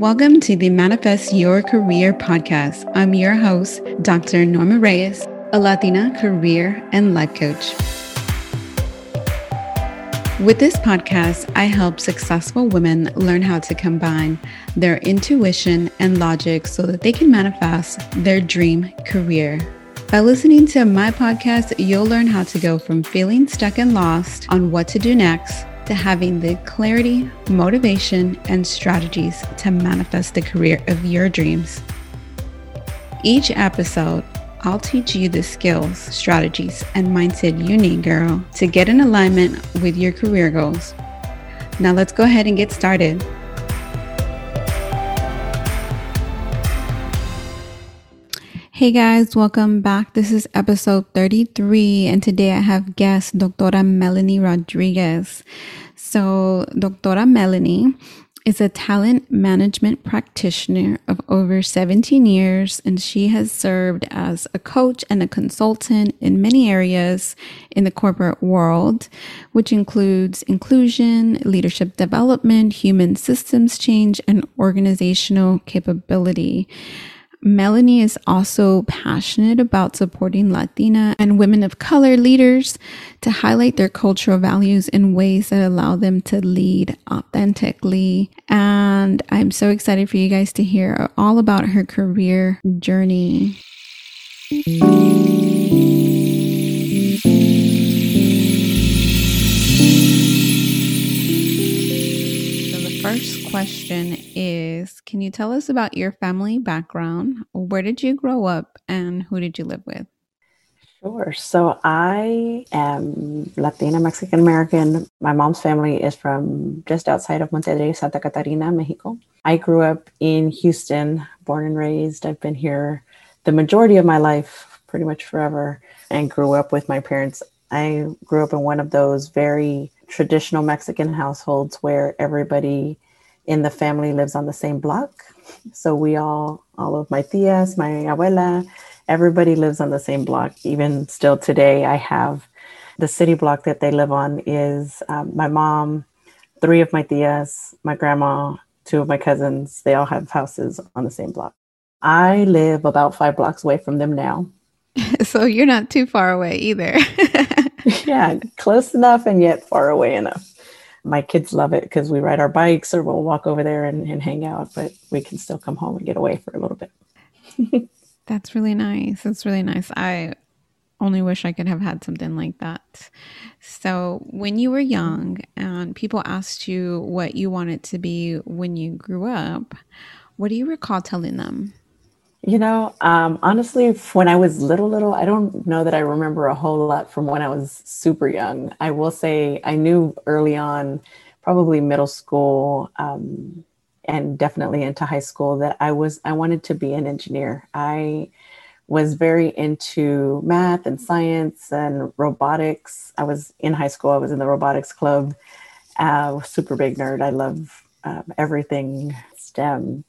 Welcome to the Manifest Your Career podcast. I'm your host, Dr. Norma Reyes, a Latina career and life coach. With this podcast, I help successful women learn how to combine their intuition and logic so that they can manifest their dream career. By listening to my podcast, you'll learn how to go from feeling stuck and lost on what to do next to having the clarity, motivation, and strategies to manifest the career of your dreams. Each episode, I'll teach you the skills, strategies, and mindset you need, girl, to get in alignment with your career goals. Now, let's go ahead and get started. Hey guys, welcome back. This is episode 33, and today I have guest Doctora Melanie Rodriguez. So, Doctora Melanie is a talent management practitioner of over 17 years, and she has served as a coach and a consultant in many areas in the corporate world, which includes inclusion, leadership development, human systems change, and organizational capability. Melanie is also passionate about supporting Latina and women of color leaders to highlight their cultural values in ways that allow them to lead authentically. And I'm so excited for you guys to hear all about her career journey. Question is Can you tell us about your family background? Where did you grow up and who did you live with? Sure. So I am Latina Mexican American. My mom's family is from just outside of Monterrey, Santa Catarina, Mexico. I grew up in Houston, born and raised. I've been here the majority of my life, pretty much forever, and grew up with my parents. I grew up in one of those very traditional Mexican households where everybody in the family lives on the same block. So we all, all of my tias, my abuela, everybody lives on the same block. Even still today, I have the city block that they live on is um, my mom, three of my tias, my grandma, two of my cousins. They all have houses on the same block. I live about five blocks away from them now. so you're not too far away either. yeah, close enough and yet far away enough. My kids love it because we ride our bikes or we'll walk over there and, and hang out, but we can still come home and get away for a little bit. That's really nice. That's really nice. I only wish I could have had something like that. So, when you were young and people asked you what you wanted to be when you grew up, what do you recall telling them? You know, um, honestly, when I was little, little, I don't know that I remember a whole lot from when I was super young. I will say I knew early on, probably middle school, um, and definitely into high school, that I was I wanted to be an engineer. I was very into math and science and robotics. I was in high school. I was in the robotics club. Uh, super big nerd. I love um, everything STEM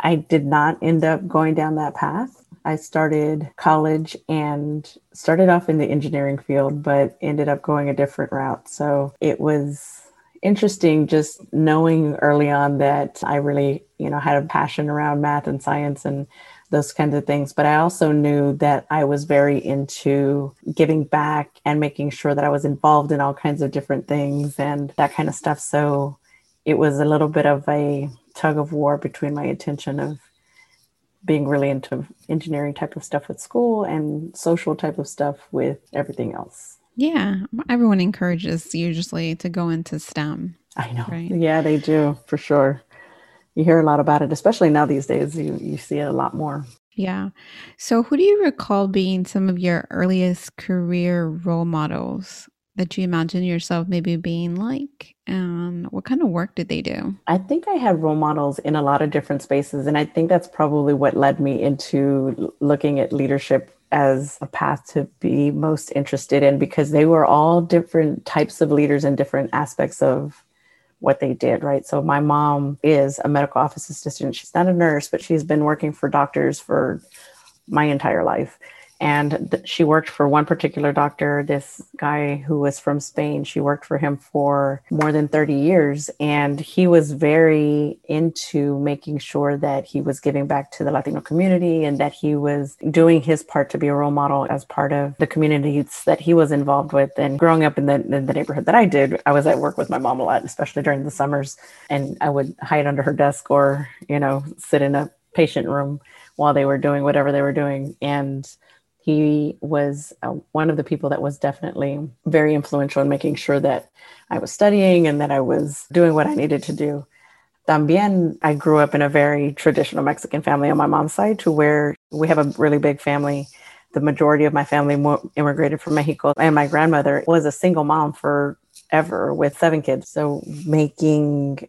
I did not end up going down that path. I started college and started off in the engineering field, but ended up going a different route. So it was interesting just knowing early on that I really, you know, had a passion around math and science and those kinds of things. But I also knew that I was very into giving back and making sure that I was involved in all kinds of different things and that kind of stuff. So it was a little bit of a tug of war between my intention of being really into engineering type of stuff at school and social type of stuff with everything else. Yeah, everyone encourages usually to go into STEM. I know. Right? Yeah, they do for sure. You hear a lot about it, especially now these days. You you see it a lot more. Yeah. So, who do you recall being some of your earliest career role models? That you imagine yourself maybe being like? And what kind of work did they do? I think I had role models in a lot of different spaces. And I think that's probably what led me into looking at leadership as a path to be most interested in because they were all different types of leaders in different aspects of what they did, right? So my mom is a medical office assistant. She's not a nurse, but she's been working for doctors for my entire life and th- she worked for one particular doctor. This guy who was from spain she worked for him for more than 30 years. And he was very into making sure that he was giving back to the latino community and that he was doing his part to be a role model as part of the communities that he was involved with. And growing up in the, in the neighborhood that i did i was at work with my mom a lot especially during the summers. And i would hide under her desk or you know sit in a patient room while they were doing whatever they were doing. And he was uh, one of the people that was definitely very influential in making sure that I was studying and that I was doing what I needed to do. También, I grew up in a very traditional Mexican family on my mom's side, to where we have a really big family. The majority of my family immigrated from Mexico, and my grandmother was a single mom forever with seven kids. So, making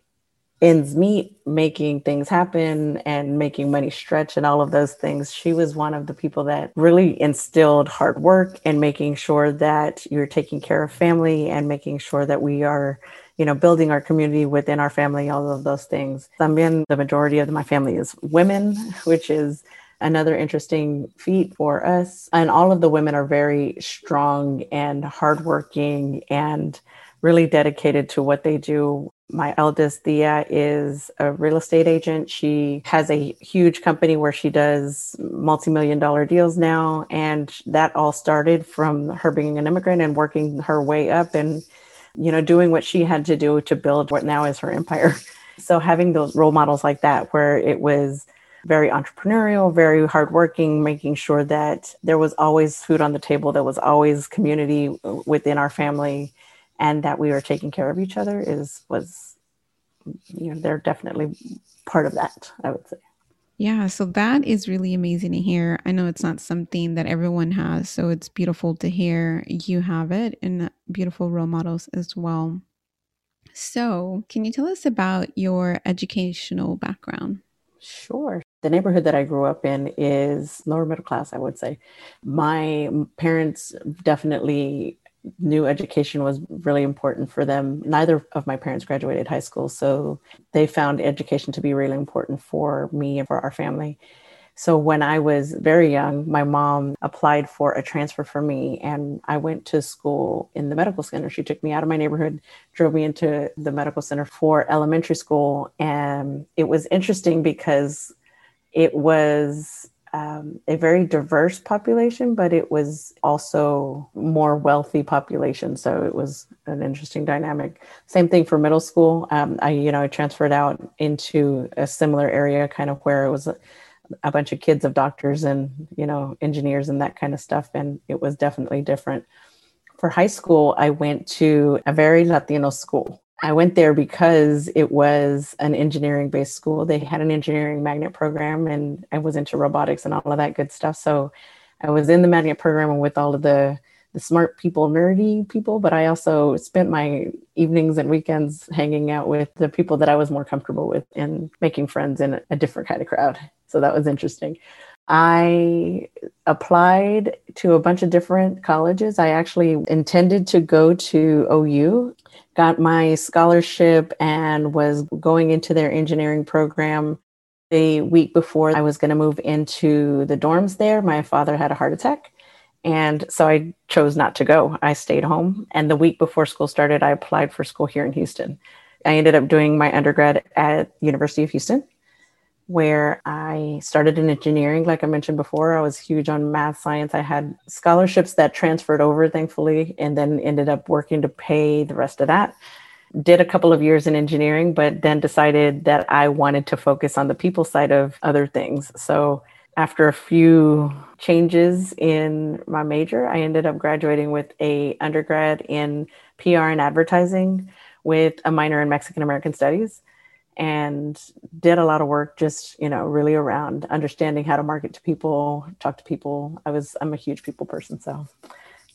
ends meet, making things happen and making money stretch and all of those things. She was one of the people that really instilled hard work and making sure that you're taking care of family and making sure that we are, you know, building our community within our family, all of those things. También the majority of my family is women, which is another interesting feat for us. And all of the women are very strong and hardworking and really dedicated to what they do. My eldest, tia, is a real estate agent. She has a huge company where she does multi million dollar deals now. And that all started from her being an immigrant and working her way up and, you know, doing what she had to do to build what now is her empire. So having those role models like that, where it was very entrepreneurial, very hardworking, making sure that there was always food on the table, there was always community uh, within our family and that we were taking care of each other is was you know they're definitely part of that i would say yeah so that is really amazing to hear i know it's not something that everyone has so it's beautiful to hear you have it and beautiful role models as well so can you tell us about your educational background Sure. The neighborhood that I grew up in is lower middle class, I would say. My parents definitely knew education was really important for them. Neither of my parents graduated high school, so they found education to be really important for me and for our family. So when I was very young, my mom applied for a transfer for me, and I went to school in the medical center. She took me out of my neighborhood, drove me into the medical center for elementary school. And it was interesting because it was um, a very diverse population, but it was also more wealthy population. So it was an interesting dynamic. Same thing for middle school. Um, I, you know, I transferred out into a similar area, kind of where it was a, a bunch of kids of doctors and you know engineers and that kind of stuff, and it was definitely different. For high school, I went to a very Latino school. I went there because it was an engineering based school. They had an engineering magnet program and I was into robotics and all of that good stuff. So I was in the magnet program with all of the the smart people, nerdy people, but I also spent my evenings and weekends hanging out with the people that I was more comfortable with and making friends in a different kind of crowd. So that was interesting. I applied to a bunch of different colleges. I actually intended to go to OU got my scholarship and was going into their engineering program. The week before I was going to move into the dorms there, my father had a heart attack. And so I chose not to go. I stayed home. And the week before school started, I applied for school here in Houston. I ended up doing my undergrad at University of Houston where I started in engineering. Like I mentioned before, I was huge on math, science. I had scholarships that transferred over, thankfully, and then ended up working to pay the rest of that. Did a couple of years in engineering, but then decided that I wanted to focus on the people side of other things. So after a few changes in my major, I ended up graduating with a undergrad in PR and advertising with a minor in Mexican American studies and did a lot of work just you know really around understanding how to market to people talk to people. I was i'm a huge people person so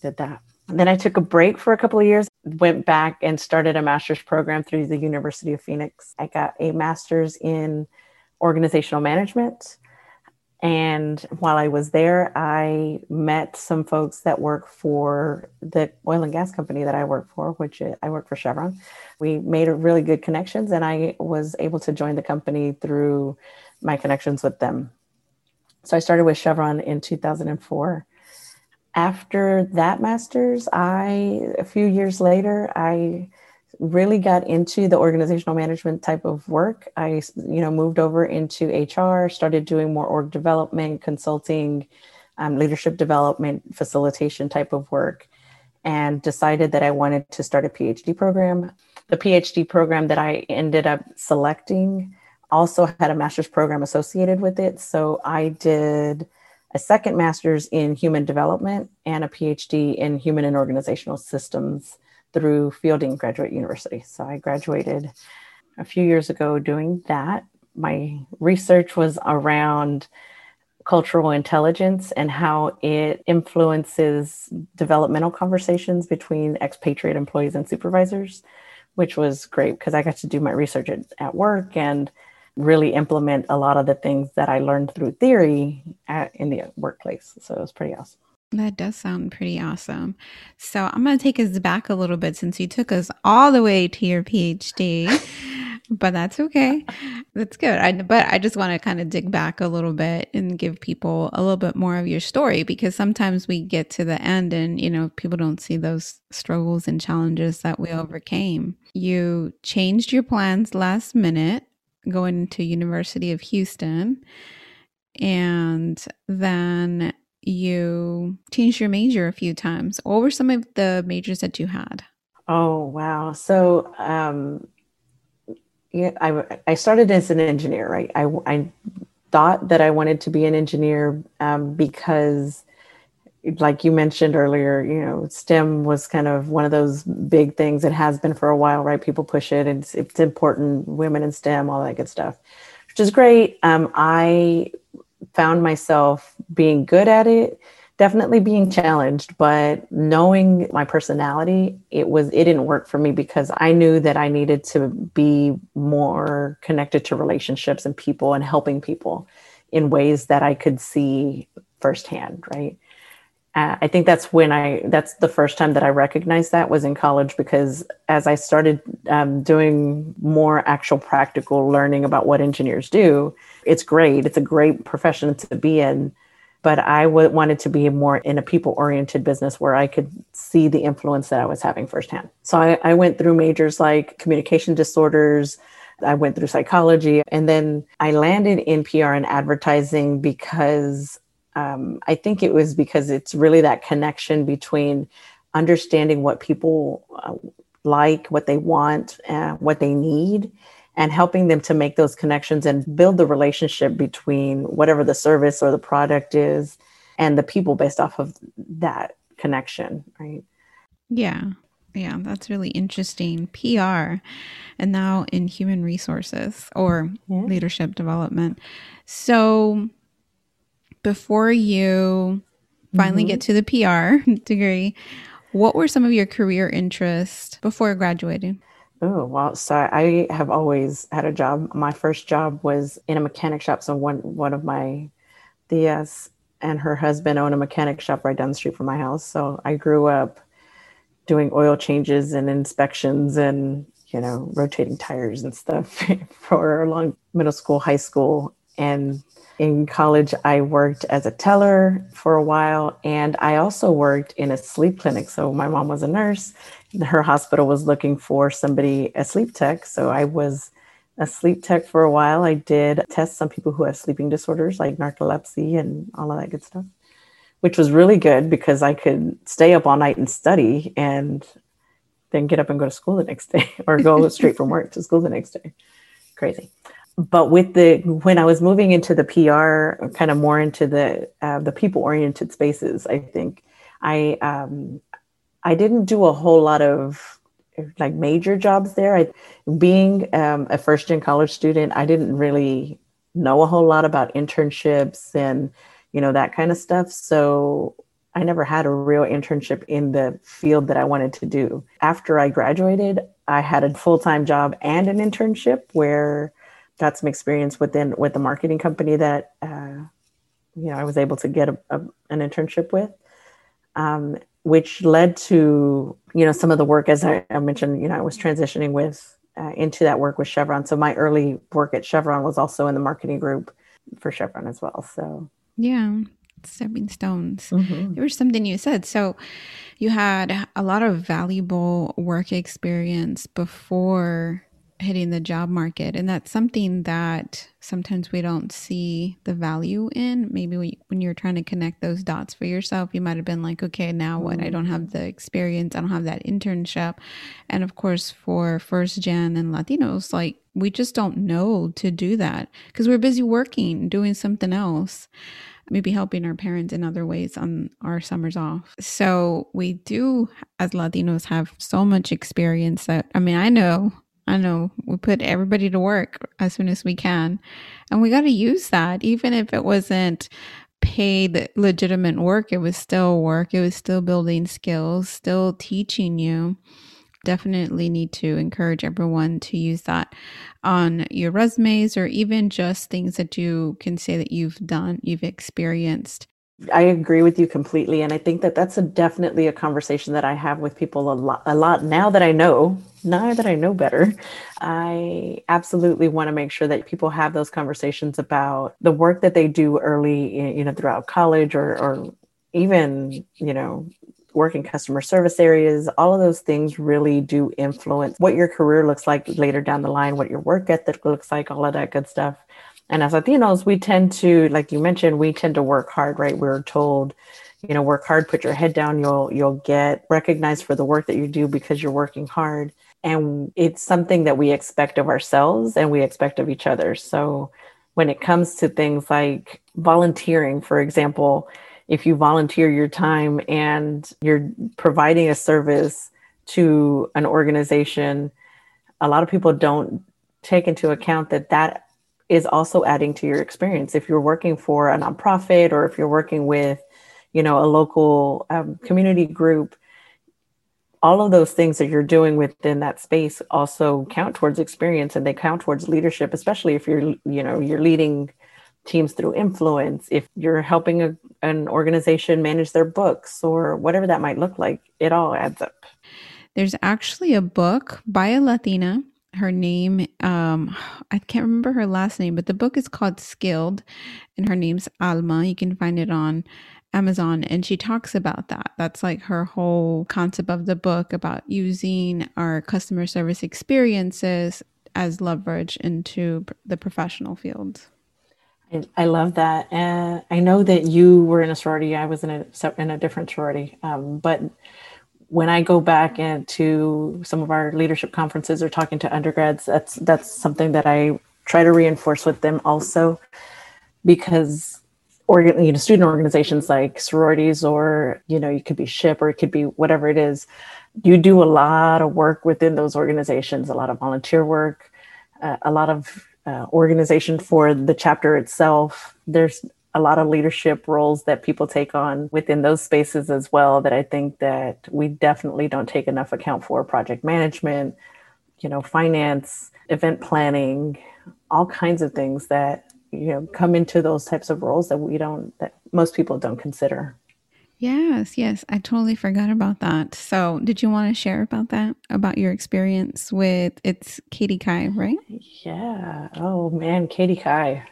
did that. And then i took a break for a couple of years went back and started a master's program through the university of phoenix. I got a master's in organizational management and while I was there, I met some folks that work for the oil and gas company that I work for, which uh, I work for Chevron. We made really good connections, and I was able to join the company through my connections with them. So I started with Chevron in 2004 after that master's, I, a few years later, I really got into the organizational management type of work. I, you know, moved over into HR, started doing more org development, consulting, um, leadership development, facilitation type of work, and decided that I wanted to start a PhD program. The PhD program that I ended up selecting also had a master's program associated with it. So I did a second master's in human development and a PhD in human and organizational systems through Fielding Graduate University. So I graduated a few years ago doing that. My research was around cultural intelligence and how it influences developmental conversations between expatriate employees and supervisors, which was great because I got to do my research at, at work and really implement a lot of the things that I learned through theory at, in the workplace. So it was pretty awesome. That does sound pretty awesome. So I'm going to take us back a little bit since you took us all the way to your PhD, but that's okay. That's good. I, but I just want to kind of dig back a little bit and give people a little bit more of your story because sometimes we get to the end and, you know, people don't see those struggles and challenges that we overcame. You changed your plans last minute going to University of Houston and then you changed your major a few times. What were some of the majors that you had? Oh, wow. So, um, yeah, I, I started as an engineer, right? I, I thought that I wanted to be an engineer um, because, like you mentioned earlier, you know, STEM was kind of one of those big things. It has been for a while, right? People push it. It's, it's important, women in STEM, all that good stuff, which is great. Um, I found myself being good at it definitely being challenged but knowing my personality it was it didn't work for me because i knew that i needed to be more connected to relationships and people and helping people in ways that i could see firsthand right? Uh, i think that's when i that's the first time that i recognized that was in college because as i started um, doing more actual practical learning about what engineers do it's great it's a great profession to be in but I w- wanted to be more in a people oriented business where I could see the influence that I was having firsthand. So I, I went through majors like communication disorders. I went through psychology and then I landed in PR and advertising because um, I think it was because it's really that connection between understanding what people uh, like, what they want, uh, what they need, and helping them to make those connections and build the relationship between whatever the service or the product is and the people based off of that connection, right? Yeah. Yeah, that's really interesting. PR and now in human resources or yeah. leadership development. So before you finally mm-hmm. get to the PR degree, what were some of your career interests before graduating? Oh, well, so I have always had a job. My first job was in a mechanic shop. So one one of my tias and her husband own a mechanic shop right down the street from my house. So I grew up doing oil changes and inspections and, you know, rotating tires and stuff for a long middle school, high school. And in college, I worked as a teller for a while. And I also worked in a sleep clinic. So my mom was a nurse her hospital was looking for somebody, a sleep tech. So I was a sleep tech for a while. I did test some people who have sleeping disorders like narcolepsy and all of that good stuff, which was really good because I could stay up all night and study and then get up and go to school the next day or go straight from work to school the next day. Crazy. But with the when I was moving into the PR, kind of more into the uh, the people oriented spaces, I think I um, I didn't do a whole lot of like major jobs there. I, being um, a first gen college student, I didn't really know a whole lot about internships and you know that kind of stuff. So I never had a real internship in the field that I wanted to do. After I graduated, I had a full time job and an internship where got some experience within with the marketing company that uh, you know I was able to get a, a, an internship with. Um, which led to you know some of the work as I, I mentioned. You know, I was transitioning with uh, into that work with Chevron. So my early work at Chevron was also in the marketing group for Chevron as well. So yeah, stepping stones. Mm-hmm. There was something you said. So you had a lot of valuable work experience before hitting the job market and that's something that sometimes we don't see the value in. Maybe when, when you're trying to connect those dots for yourself you might have been like okay now what? I mm-hmm. don't have the experience. I don't have that internship. And of course for first gen and latinos like we just don't know to do that because we're busy working doing something else maybe helping our parents in other ways on our summers off. So we do, as Latinos, have so much experience that, I mean, I know I know we put everybody to work as soon as we can. And we got to use that, even if it wasn't paid legitimate work, it was still work. It was still building skills, still teaching you. Definitely need to encourage everyone to use that on your resumes or even just things that you can say that you've done, you've experienced I agree with you completely, and I think that that's a, definitely a conversation that I have with people a lot. A lot now that I know, now that I know better, I absolutely want to make sure that people have those conversations about the work that they do early, you know, throughout college or, or even, you know, working customer service areas. All of those things really do influence what your career looks like later down the line, what your work ethic looks like, all of that good stuff. And as Latinos, we tend to, like you mentioned, we tend to work hard, right? We're told, you know, work hard, put your head down, you'll you'll get recognized for the work that you do because you're working hard. And it's something that we expect of ourselves and we expect of each other. So when it comes to things like volunteering, for example, if you volunteer your time and you're providing a service to an organization, a lot of people don't take into account that that is also adding to your experience. If you're working for a nonprofit or if you're working with, you know, a local um, community group, all of those things that you're doing within that space also count towards experience and they count towards leadership, especially if you're, you know, you're leading teams through influence. If you're helping a, an organization manage their books or whatever that might look like, it all adds up. There's actually a book by a Latina her name um i can't remember her last name but the book is called skilled and her name's alma you can find it on amazon and she talks about that. That's like her whole concept of the book about using our customer service experiences as leverage into the professional field I, love that. And i know that you were in a sorority. I was in a in a different sorority. Um, but when I go back into some of our leadership conferences or talking to undergrads, that's that's something that I try to reinforce with them also, because or you know student organizations like sororities or you know you could be ship or it could be whatever it is. You do a lot of work within those organizations a lot of volunteer work uh, a lot of uh, organization for the chapter itself. There's a lot of leadership roles that people take on within those spaces as well that I think that we definitely don't take enough account for. Project management, you know, finance, event planning, all kinds of things that you know come into those types of roles that we don't that most people don't consider. Yes, yes. I totally forgot about that. So, did you want to share about that? About your experience with it's KDChi, right? Yeah. Oh man, KDChi.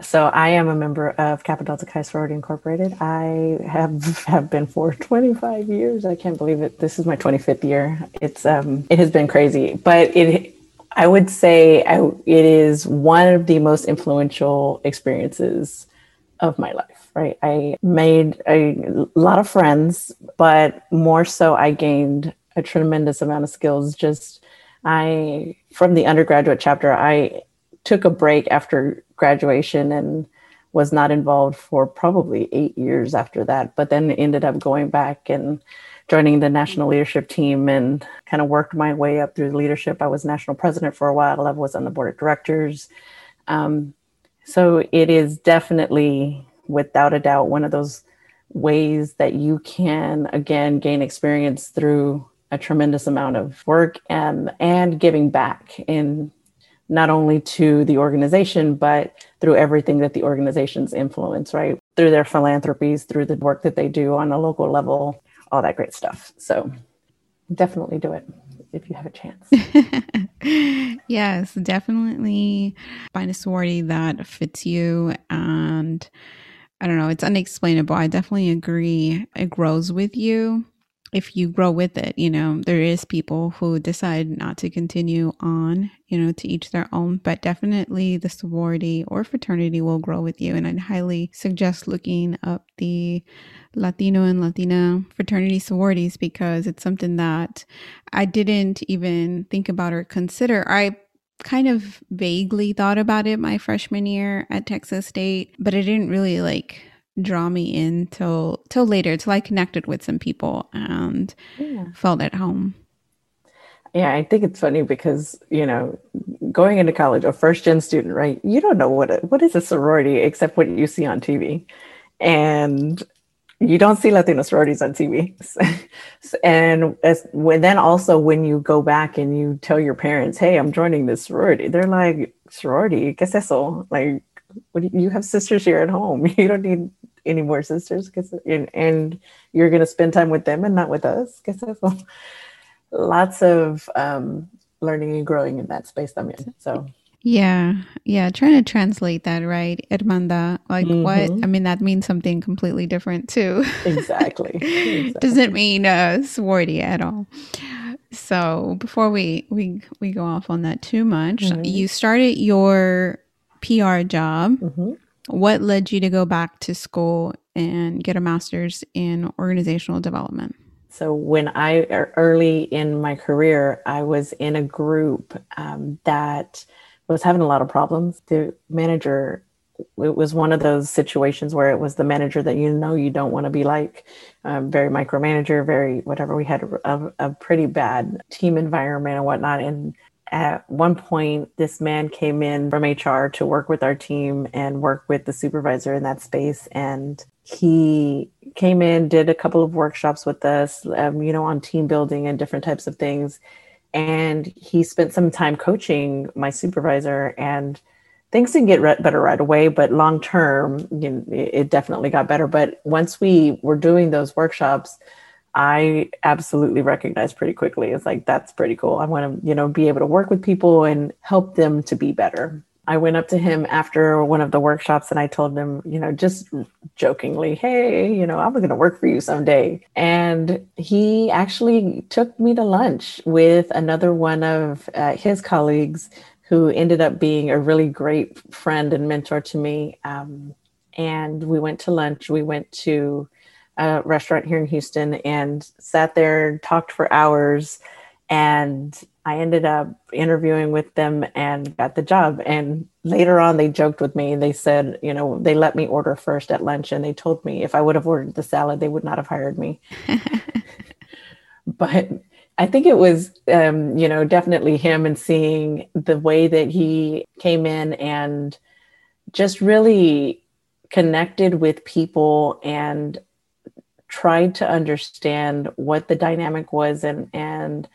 So, I am a member of Kappa Delta Chi Sorority Incorporated. I have have been for 25 years. I can't believe it. This is my 25th year. It's um it has been crazy, but it I would say I, it is one of the most influential experiences of my life right? I made a lot of friends, but more so, I gained a tremendous amount of skills. Just I, from the undergraduate chapter, I took a break after graduation and was not involved for probably eight years after that, but then ended up going back and joining the national leadership team and kind of worked my way up through the leadership. I was national president for a while. I was on the board of directors. Um, so it is definitely without a doubt one of those ways that you can again gain experience through a tremendous amount of work and and giving back in not only to the organization but through everything that the organizations influence right through their philanthropies through the work that they do on a local level all that great stuff so definitely do it if you have a chance yes definitely find a sorority that fits you and I don't know, it's unexplainable. I definitely agree. It grows with you if you grow with it, you know, there is people who decide not to continue on, you know, to each their own, but definitely the sorority or fraternity will grow with you. And I'd highly suggest looking up the Latino and Latina fraternity sororities because it's something that I didn't even think about or consider. I kind of vaguely thought about it my freshman year at Texas State, but I didn't really like draw me in till till later till I connected with some people and yeah. felt at home. Yeah, I think it's funny because you know, going into college, a first gen student, right? You don't know what a, what is a sorority except what you see on TV, and you don't see Latino sororities on TV. and as, when then also when you go back and you tell your parents, "Hey, I'm joining this sorority," they're like, "Sorority? ¿Qué es eso?" Like, what do you, you have sisters here at home? You don't need any more sisters because and, and you're going to spend time with them and not with us so lots of um, learning and growing in that space i'm in so yeah yeah trying to translate that right hermanda like mm-hmm. what i mean that means something completely different too exactly, exactly. doesn't mean uh sorority at all so before we we we go off on that too much mm-hmm. you started your pr job mm-hmm. What led you to go back to school and get a master's in organizational development? So, when I early in my career, I was in a group um, that was having a lot of problems. The manager, it was one of those situations where it was the manager that you know you don't want to be like, um, very micromanager, very whatever. We had a, a pretty bad team environment and whatnot. And at one point, this man came in from HR to work with our team and work with the supervisor in that space. And he came in, did a couple of workshops with us, um, you know, on team building and different types of things. And he spent some time coaching my supervisor, and things didn't get re- better right away, but long term, you know, it definitely got better. But once we were doing those workshops, I absolutely recognized pretty quickly. It's like, that's pretty cool. I want to, you know, be able to work with people and help them to be better. I went up to him after one of the workshops and I told him, you know, just jokingly, hey, you know, I'm going to work for you someday. And he actually took me to lunch with another one of uh, his colleagues who ended up being a really great friend and mentor to me. Um, and we went to lunch. We went to a restaurant here in Houston and sat there, talked for hours, and I ended up interviewing with them and got the job. And later on, they joked with me. They said, you know, they let me order first at lunch, and they told me if I would have ordered the salad, they would not have hired me. but I think it was, um, you know, definitely him and seeing the way that he came in and just really connected with people and tried to understand what the dynamic was and and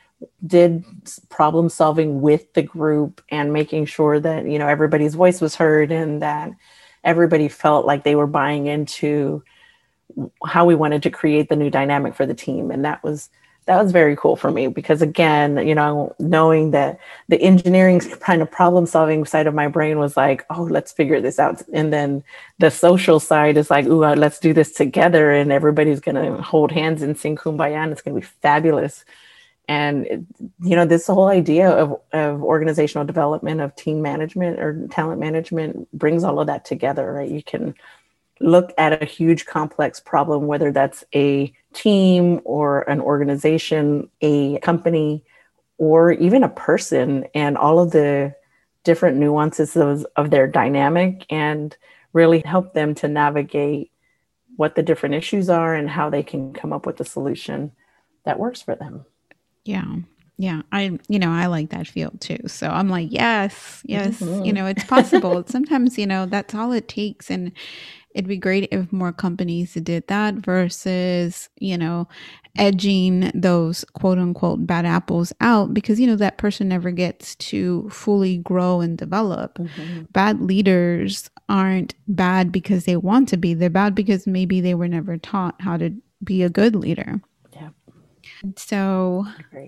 did problem solving with the group and making sure that you know everybody's voice was heard and that everybody felt like they were buying into how we wanted to create the new dynamic for the team. And that was that was very cool for me because again you know knowing that the engineering kind of problem solving side of my brain was like oh let's figure this out. And then the social side is like ooh uh, let's do this together and everybody's gonna hold hands and sing kumbaya and it's gonna be fabulous. And you know this whole idea of, of organizational development of team management or talent management brings all of that together right? You can look at a huge complex problem, whether that's a team or an organization, a company, or even a person, and all of the different nuances of, of their dynamic and really help them to navigate what the different issues are and how they can come up with a solution that works for them. Yeah. Yeah, I you know, I like that field too. So I'm like, yes, yes, mm-hmm. you know, it's possible. Sometimes, you know, that's all it takes and it'd be great if more companies did that versus, you know, edging those quote unquote bad apples out because, you know, that person never gets to fully grow and develop. Mm-hmm. Bad leaders aren't bad because they want to be, they're bad because maybe they were never taught how to be a good leader. So,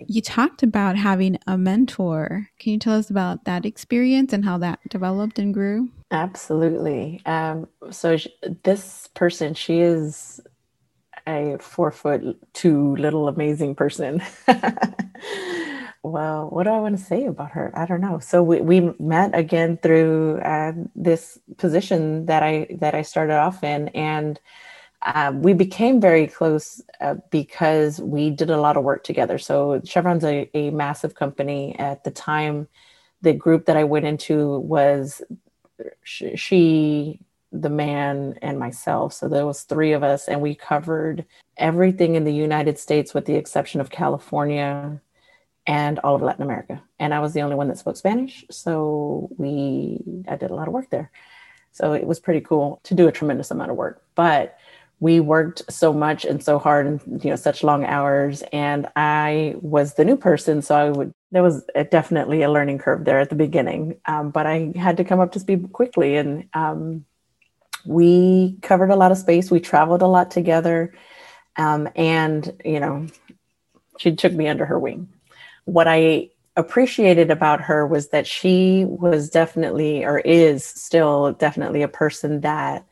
you talked about having a mentor. Can you tell us about that experience and how that developed and grew? Absolutely. Um, so, sh- this person, she is a four foot two little amazing person. well, what do I want to say about her? I don't know. So we, we met again through uh, this position that I that I started off in, and uh, we became very close uh, because we did a lot of work together. So Chevron's a, a massive company at the time. The group that I went into was she the man and myself so there was three of us and we covered everything in the united states with the exception of california and all of latin america and i was the only one that spoke spanish so we i did a lot of work there so it was pretty cool to do a tremendous amount of work but we worked so much and so hard and you know such long hours and i was the new person so i would there was a, definitely a learning curve there at the beginning um, but i had to come up to speed quickly and um, we covered a lot of space. We traveled a lot together. Um, and, you know, she took me under her wing. What I appreciated about her was that she was definitely, or is still definitely, a person that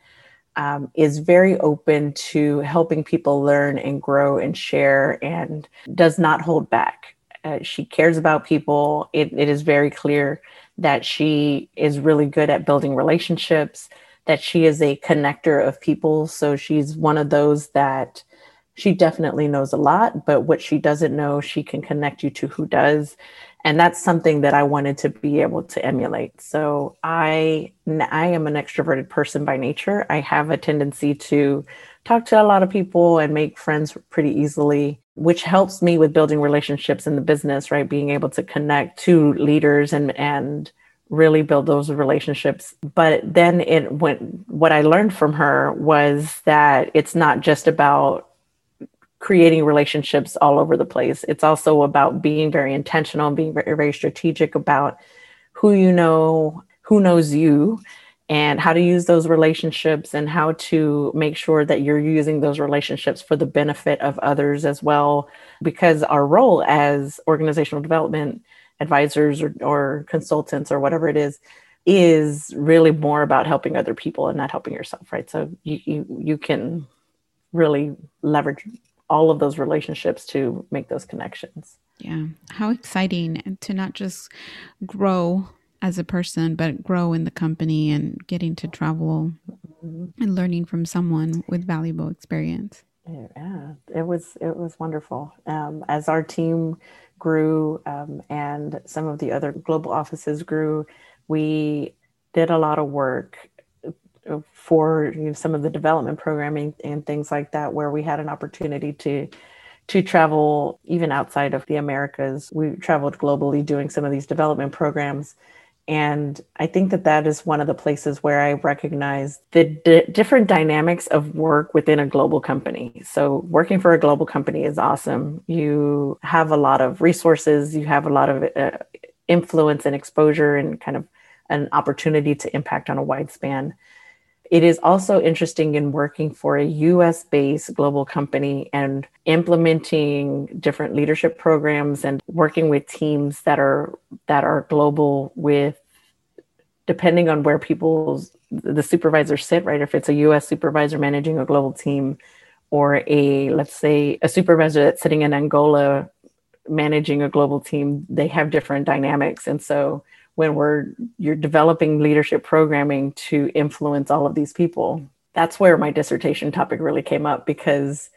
um, is very open to helping people learn and grow and share and does not hold back. Uh, she cares about people. It, it is very clear that she is really good at building relationships that she is a connector of people. So she's one of those that she definitely knows a lot, but what she doesn't know, she can connect you to who does. And that's something that I wanted to be able to emulate. So I I am an extroverted person by nature. I have a tendency to talk to a lot of people and make friends pretty easily, which helps me with building relationships in the business, right? Being able to connect to leaders and and really build those relationships. But then it went, what I learned from her was that it's not just about creating relationships all over the place. It's also about being very intentional, and being very, very strategic about who you know, who knows you, and how to use those relationships and how to make sure that you're using those relationships for the benefit of others as well. Because our role as organizational development advisors or, or consultants or whatever it is is really more about helping other people and not helping yourself right so you you, you can really leverage all of those relationships to make those connections. Yeah. How exciting to not just grow as a person but grow in the company and getting to travel and learning from someone with valuable experience. Yeah it was it was wonderful. Um, as our team grew um, and some of the other global offices grew, we did a lot of work for you know, some of the development programming and things like that, where we had an opportunity to to travel even outside of the Americas. We traveled globally doing some of these development programs and I think that that is one of the places where I recognize the d- different dynamics of work within a global company. So, working for a global company is awesome. You have a lot of resources, you have a lot of uh, influence and exposure, and kind of an opportunity to impact on a wide span. It is also interesting in working for a US based global company and implementing different leadership programs and working with teams that are that are global with depending on where people's the supervisors sit, right? If it's a US supervisor managing a global team or a let's say a supervisor that's sitting in Angola managing a global team, they have different dynamics. And so when we're you're developing leadership programming to influence all of these people. That's where my dissertation topic really came up because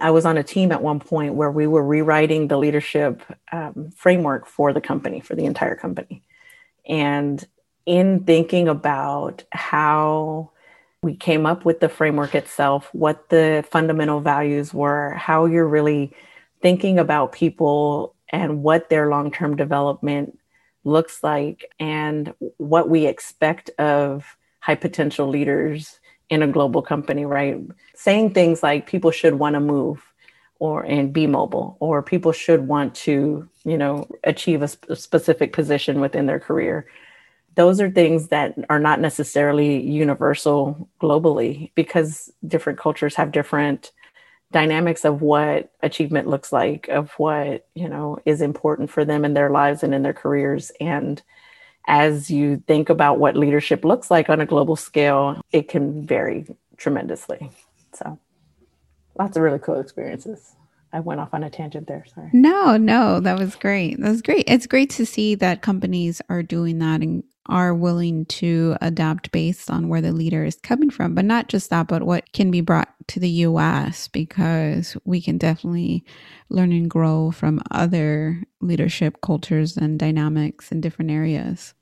i was on a team at one point where we were rewriting the leadership um, framework for the company for the entire company. And in thinking about how we came up with the framework itself what the fundamental values were how you're really thinking about people and what their long-term development looks like and what we expect of high potential leaders in a global company, right? Saying things like people should want to move or and be mobile or people should want to, you know, achieve a, sp- specific position within their career. Those are things that are not necessarily universal globally because different cultures have different dynamics of what achievement looks like, of what, you know, is important for them in their lives and in their careers. And as you think about what leadership looks like on a global scale, it can vary tremendously. So lots of really cool experiences. I went off on a tangent there. Sorry. No, no, that was great. That was great. It's great to see that companies are doing that and are willing to adapt based on where the leader is coming from, but not just that, but what can be brought to the US because we can definitely learn and grow from other leadership cultures and dynamics in different areas.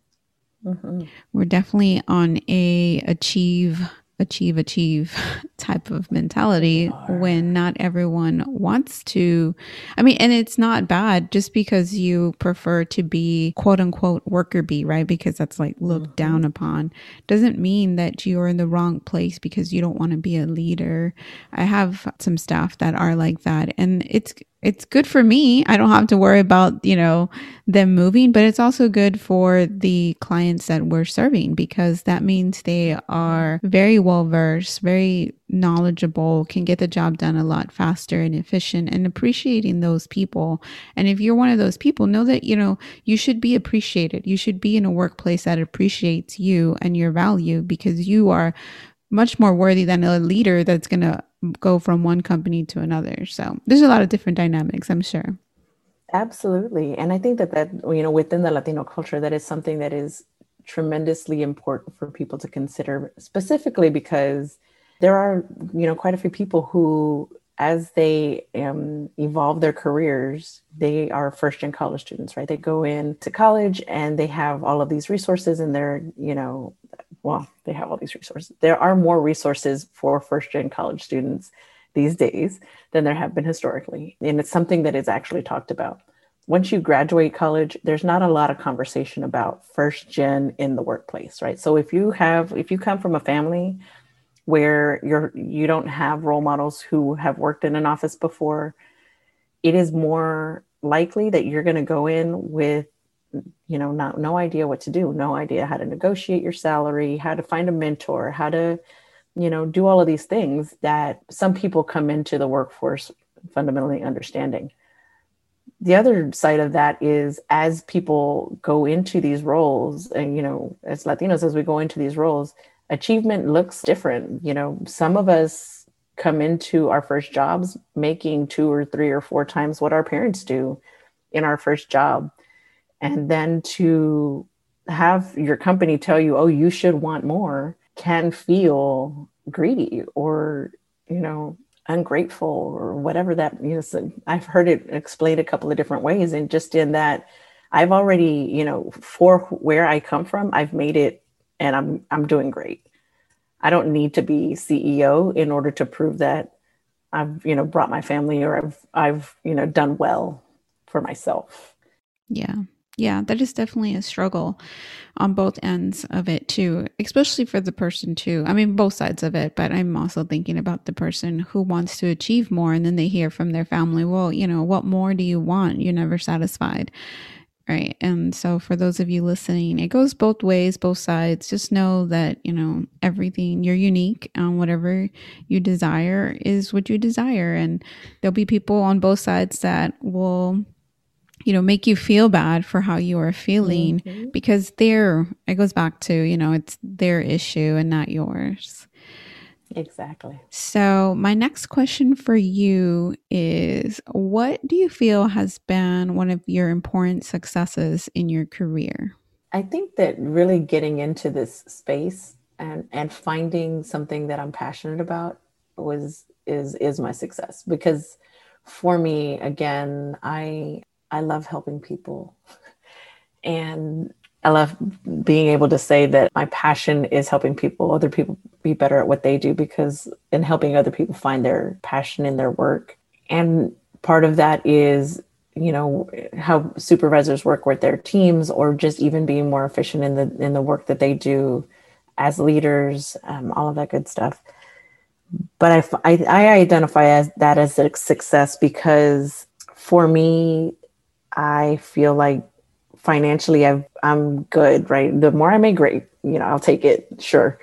Mm-hmm. We're definitely on a achieve achieve achieve type of mentality when not everyone wants to. I mean and it's not bad just because you prefer to be quote unquote worker bee right? Because that's like looked mm-hmm. down upon. Doesn't mean that you're in the wrong place because you don't want to be a leader. I have some staff that are like that and it's it's good for me. I don't have to worry about, you know, them moving, but it's also good for the clients that we're serving because that means they are very well versed, very knowledgeable, can get the job done a lot faster and efficient and appreciating those people. And if you're one of those people, know that, you know, you should be appreciated. You should be in a workplace that appreciates you and your value because you are much more worthy than a leader that's going to go from one company to another. So there's a lot of different dynamics, I'm sure. Absolutely. And I think that that, you know, within the Latino culture, that is something that is tremendously important for people to consider, specifically because there are, you know, quite a few people who, as they um, evolve their careers, they are first gen college students, right? They go into college and they have all of these resources and they're, you know, well, they have all these resources. There are more resources for first gen college students these days than there have been historically. And it's something that is actually talked about. Once you graduate college, there's not a lot of conversation about first gen in the workplace, right? So if you have, if you come from a family where you're you don't have role models who have worked in an office before, it is more likely that you're going to go in with you know not no idea what to do no idea how to negotiate your salary how to find a mentor how to you know do all of these things that some people come into the workforce fundamentally understanding. The other side of that is as people go into these roles and you know as latinos as we go into these roles achievement looks different. You know some of us come into our first jobs making two or three or four times what our parents do in our first job and then to have your company tell you oh you should want more can feel greedy or you know ungrateful or whatever that know i've heard it explained a couple of different ways. And just in that i've already you know for where i come from i've made it and i'm i'm doing great. I don't need to be ceo in order to prove that i've you know brought my family or i've i've you know done well for myself. Yeah yeah, that is definitely a struggle on both ends of it too, especially for the person too. I mean, both sides of it, but I'm also thinking about the person who wants to achieve more and then they hear from their family, well, you know, what more do you want? You're never satisfied. Right. And so for those of you listening, it goes both ways, both sides. Just know that, you know, everything you're unique and whatever you desire is what you desire. And there'll be people on both sides that will you know make you feel bad for how you are feeling mm-hmm. because they're it goes back to you know it's their issue and not yours. Exactly. So my next question for you is what do you feel has been one of your important successes in your career? I think that really getting into this space and and finding something that i'm passionate about was is is my success because for me again i I love helping people. And I love being able to say that my passion is helping people, other people be better at what they do because in helping other people find their passion in their work. And part of that is, you know, how supervisors work with their teams or just even being more efficient in the in the work that they do as leaders, um, all of that good stuff. But I, I, I identify as that as a success because for me, I feel like financially i am good, right? The more I make, great. You know, I'll take it, sure.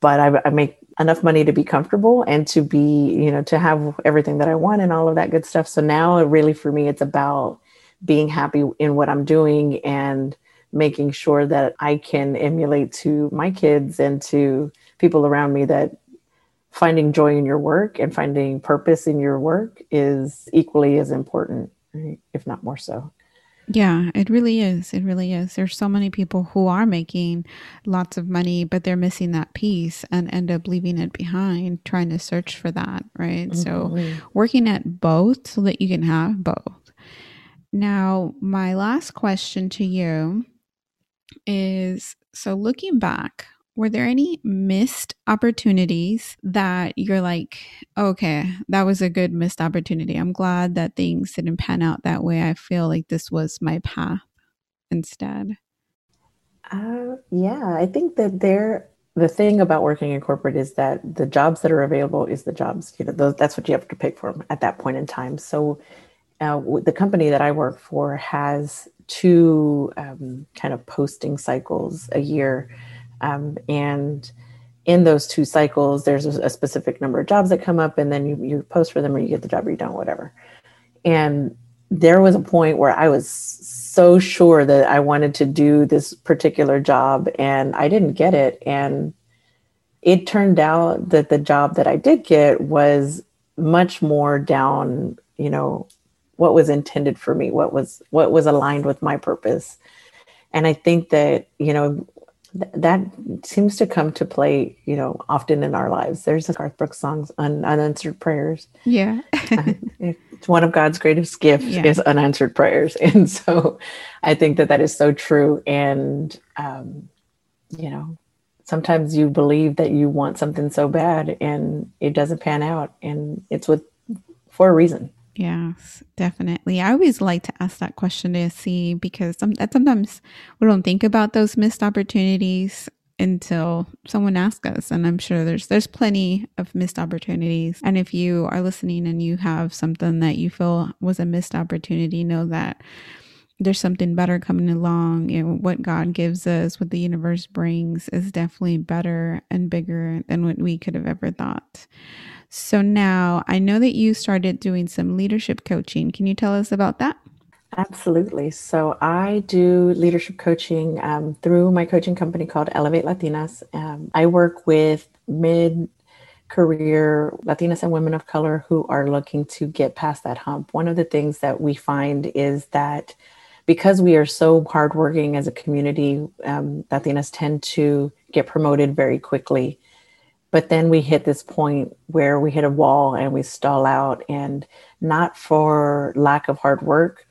But I, I make enough money to be comfortable and to be, you know, to have everything that I want and all of that good stuff. So now, really, for me, it's about being happy in what I'm doing and making sure that I can emulate to my kids and to people around me that finding joy in your work and finding purpose in your work is equally as important, if not more so. Yeah, it really is. It really is. There's so many people who are making lots of money, but they're missing that piece and end up leaving it behind, trying to search for that, right? Mm-hmm. So, working at both so that you can have both. Now, my last question to you is so looking back, were there any missed opportunities that you're like, okay, that was a good missed opportunity? I'm glad that things didn't pan out that way. I feel like this was my path instead. Uh, yeah, I think that there, the thing about working in corporate is that the jobs that are available is the jobs, you know, those, that's what you have to pick from at that point in time. So uh, the company that I work for has two um, kind of posting cycles a year um, and in those two cycles, there's a, specific number of jobs that come up, and then you, you post for them or you get the job or you don't, whatever. And there was a point where I was so sure that I wanted to do this particular job, and I didn't get it. And it turned out that the job that I did get was much more down, you know, what was intended for me, what was what was aligned with my purpose. And I think that, you know, that seems to come to play, you know, often in our lives. There's a Garth Brooks songs, on unanswered prayers. Yeah, uh, it's one of God's greatest gifts yeah. is unanswered prayers, and so I think that that is so true. And um, you know, sometimes you believe that you want something so bad, and it doesn't pan out, and it's with for a reason. Yes, definitely. I always like to ask that question to see because some, sometimes we don't think about those missed opportunities until someone asks us and i'm sure there's there's plenty of missed opportunities. And if you are listening and you have something that you feel was a missed opportunity know that there's something better coming along. You know what god gives us what the universe brings is definitely better and bigger than what we could have ever thought so now I know that you started doing some leadership coaching. Can you tell us about that? Absolutely. So I do leadership coaching um, through my coaching company called Elevate Latinas. Um, I work with mid career Latinas and women of color who are looking to get past that hump. One of the things that we find is that because we are so hardworking as a community, um, Latinas tend to get promoted very quickly but then we hit this point where we hit a wall and we stall out and not for lack of hard work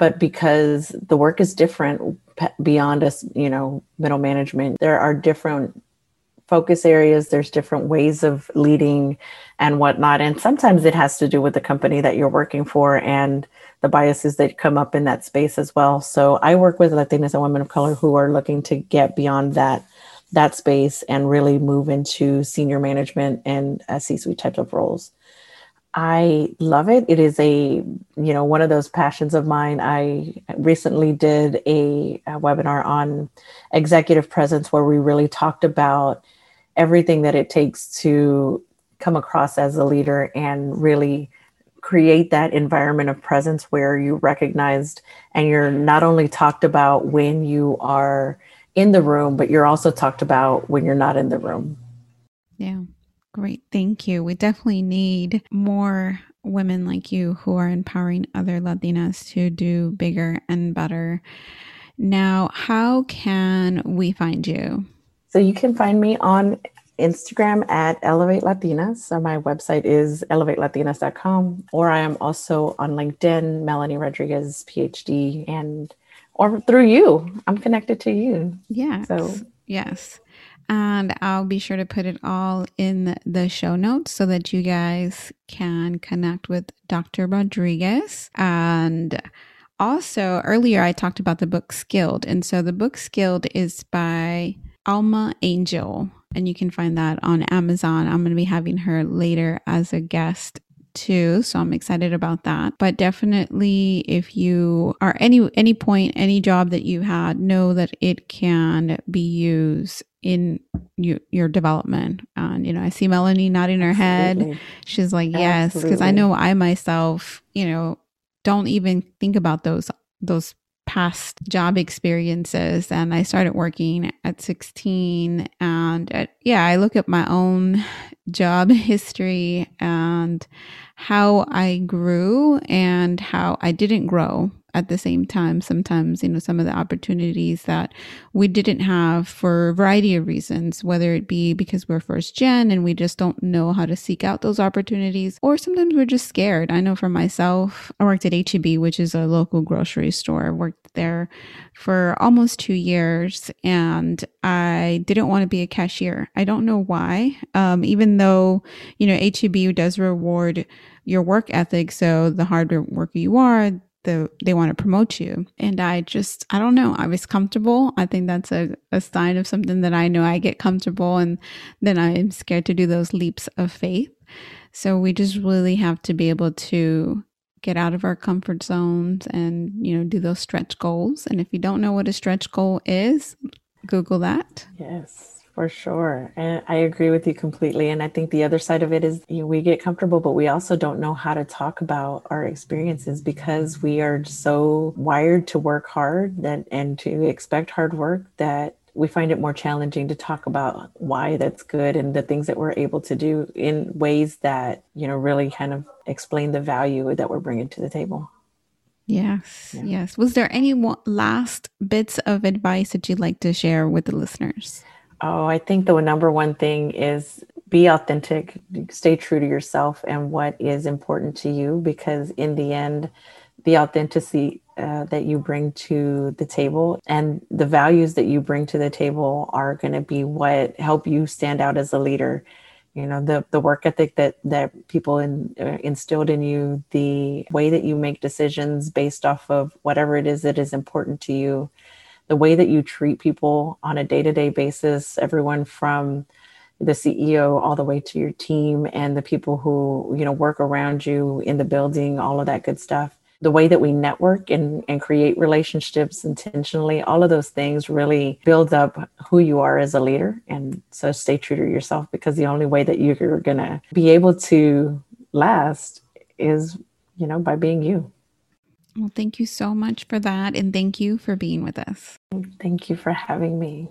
but because the work is different beyond us you know middle management. There are different focus areas there's different ways of leading and whatnot and sometimes it has to do with the company that you're working for and the biases that come up in that space as well. So i work with latinas and women of color who are looking to get beyond that that space and really move into senior management and uh, C-suite types of roles. I love it. It is a, you know, one of those passions of mine. I recently did a, a webinar on executive presence where we really talked about everything that it takes to come across as a leader and really create that environment of presence where you recognized and you're not only talked about when you are in the room, but you're also talked about when you're not in the room. Yeah. Great. Thank you. We definitely need more women like you who are empowering other Latinas to do bigger and better. Now, how can we find you? So you can find me on Instagram at Elevate Latinas. So my website is elevatelatinas.com, or I am also on LinkedIn, Melanie Rodriguez, PhD, and or through you. I'm connected to you. Yeah. So yes. And I'll be sure to put it all in the show notes so that you guys can connect with Dr. Rodriguez. And also, earlier I talked about the book Skilled. And so the book Skilled is by Alma Angel. And you can find that on Amazon. I'm going to be having her later as a guest too so i'm excited about that but definitely if you are any any point any job that you had know that it can be used in you, your development. And, you know, I see Melanie nodding her Absolutely. head. She's like, yes, because I know I myself, you know, don't even think about those, those past job experiences and I started working at 16 and at, yeah I look at my own job history and how I grew and how I didn't grow at the same time sometimes you know some of the opportunities that we didn't have for a variety of reasons whether it be because we're first gen and we just don't know how to seek out those opportunities or sometimes we're just scared. I know for myself i worked at heb which is a local grocery store. I worked there for almost two years and i didn't want to be a cashier. I don't know why. Um, even though you know heb does reward your work ethic so the harder worker you are the they want to promote you. And i just i don't know i was comfortable. I think that's a, a sign of something that i know i get comfortable and then i'm scared to do those leaps of faith. So we just really have to be able to get out of our comfort zones and you know do those stretch goals. And if you don't know what a stretch goal is google that. Yes for sure. And I agree with you completely. And I think the other side of it is you know, we get comfortable, but we also don't know how to talk about our experiences because we are so wired to work hard and, and to expect hard work that we find it more challenging to talk about why that's good and the things that we're able to do in ways that, you know, really kind of explain the value that we're bringing to the table. Yes, yeah. yes. Was there any last bits of advice that you'd like to share with the listeners? Oh, I think the number one thing is be authentic, stay true to yourself and what is important to you, because in the end, the authenticity uh, that you bring to the table and the values that you bring to the table are going to be what help you stand out as a leader. You know, the the work ethic that that people in, uh, instilled in you, the way that you make decisions based off of whatever it is that is important to you the way that you treat people on a day-to-day basis everyone from the ceo all the way to your team and the people who you know work around you in the building all of that good stuff. The way that we network and, and create relationships intentionally all of those things really build up who you are as a leader. And so stay true to yourself because the only way that you're going to be able to last is you know by being you well, thank you so much for that. And thank you for being with us. Thank you for having me.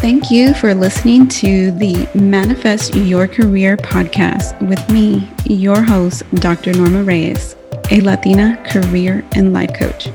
Thank you for listening to the Manifest Your Career podcast with me, your host, Dr. Norma Reyes, a Latina career and life coach.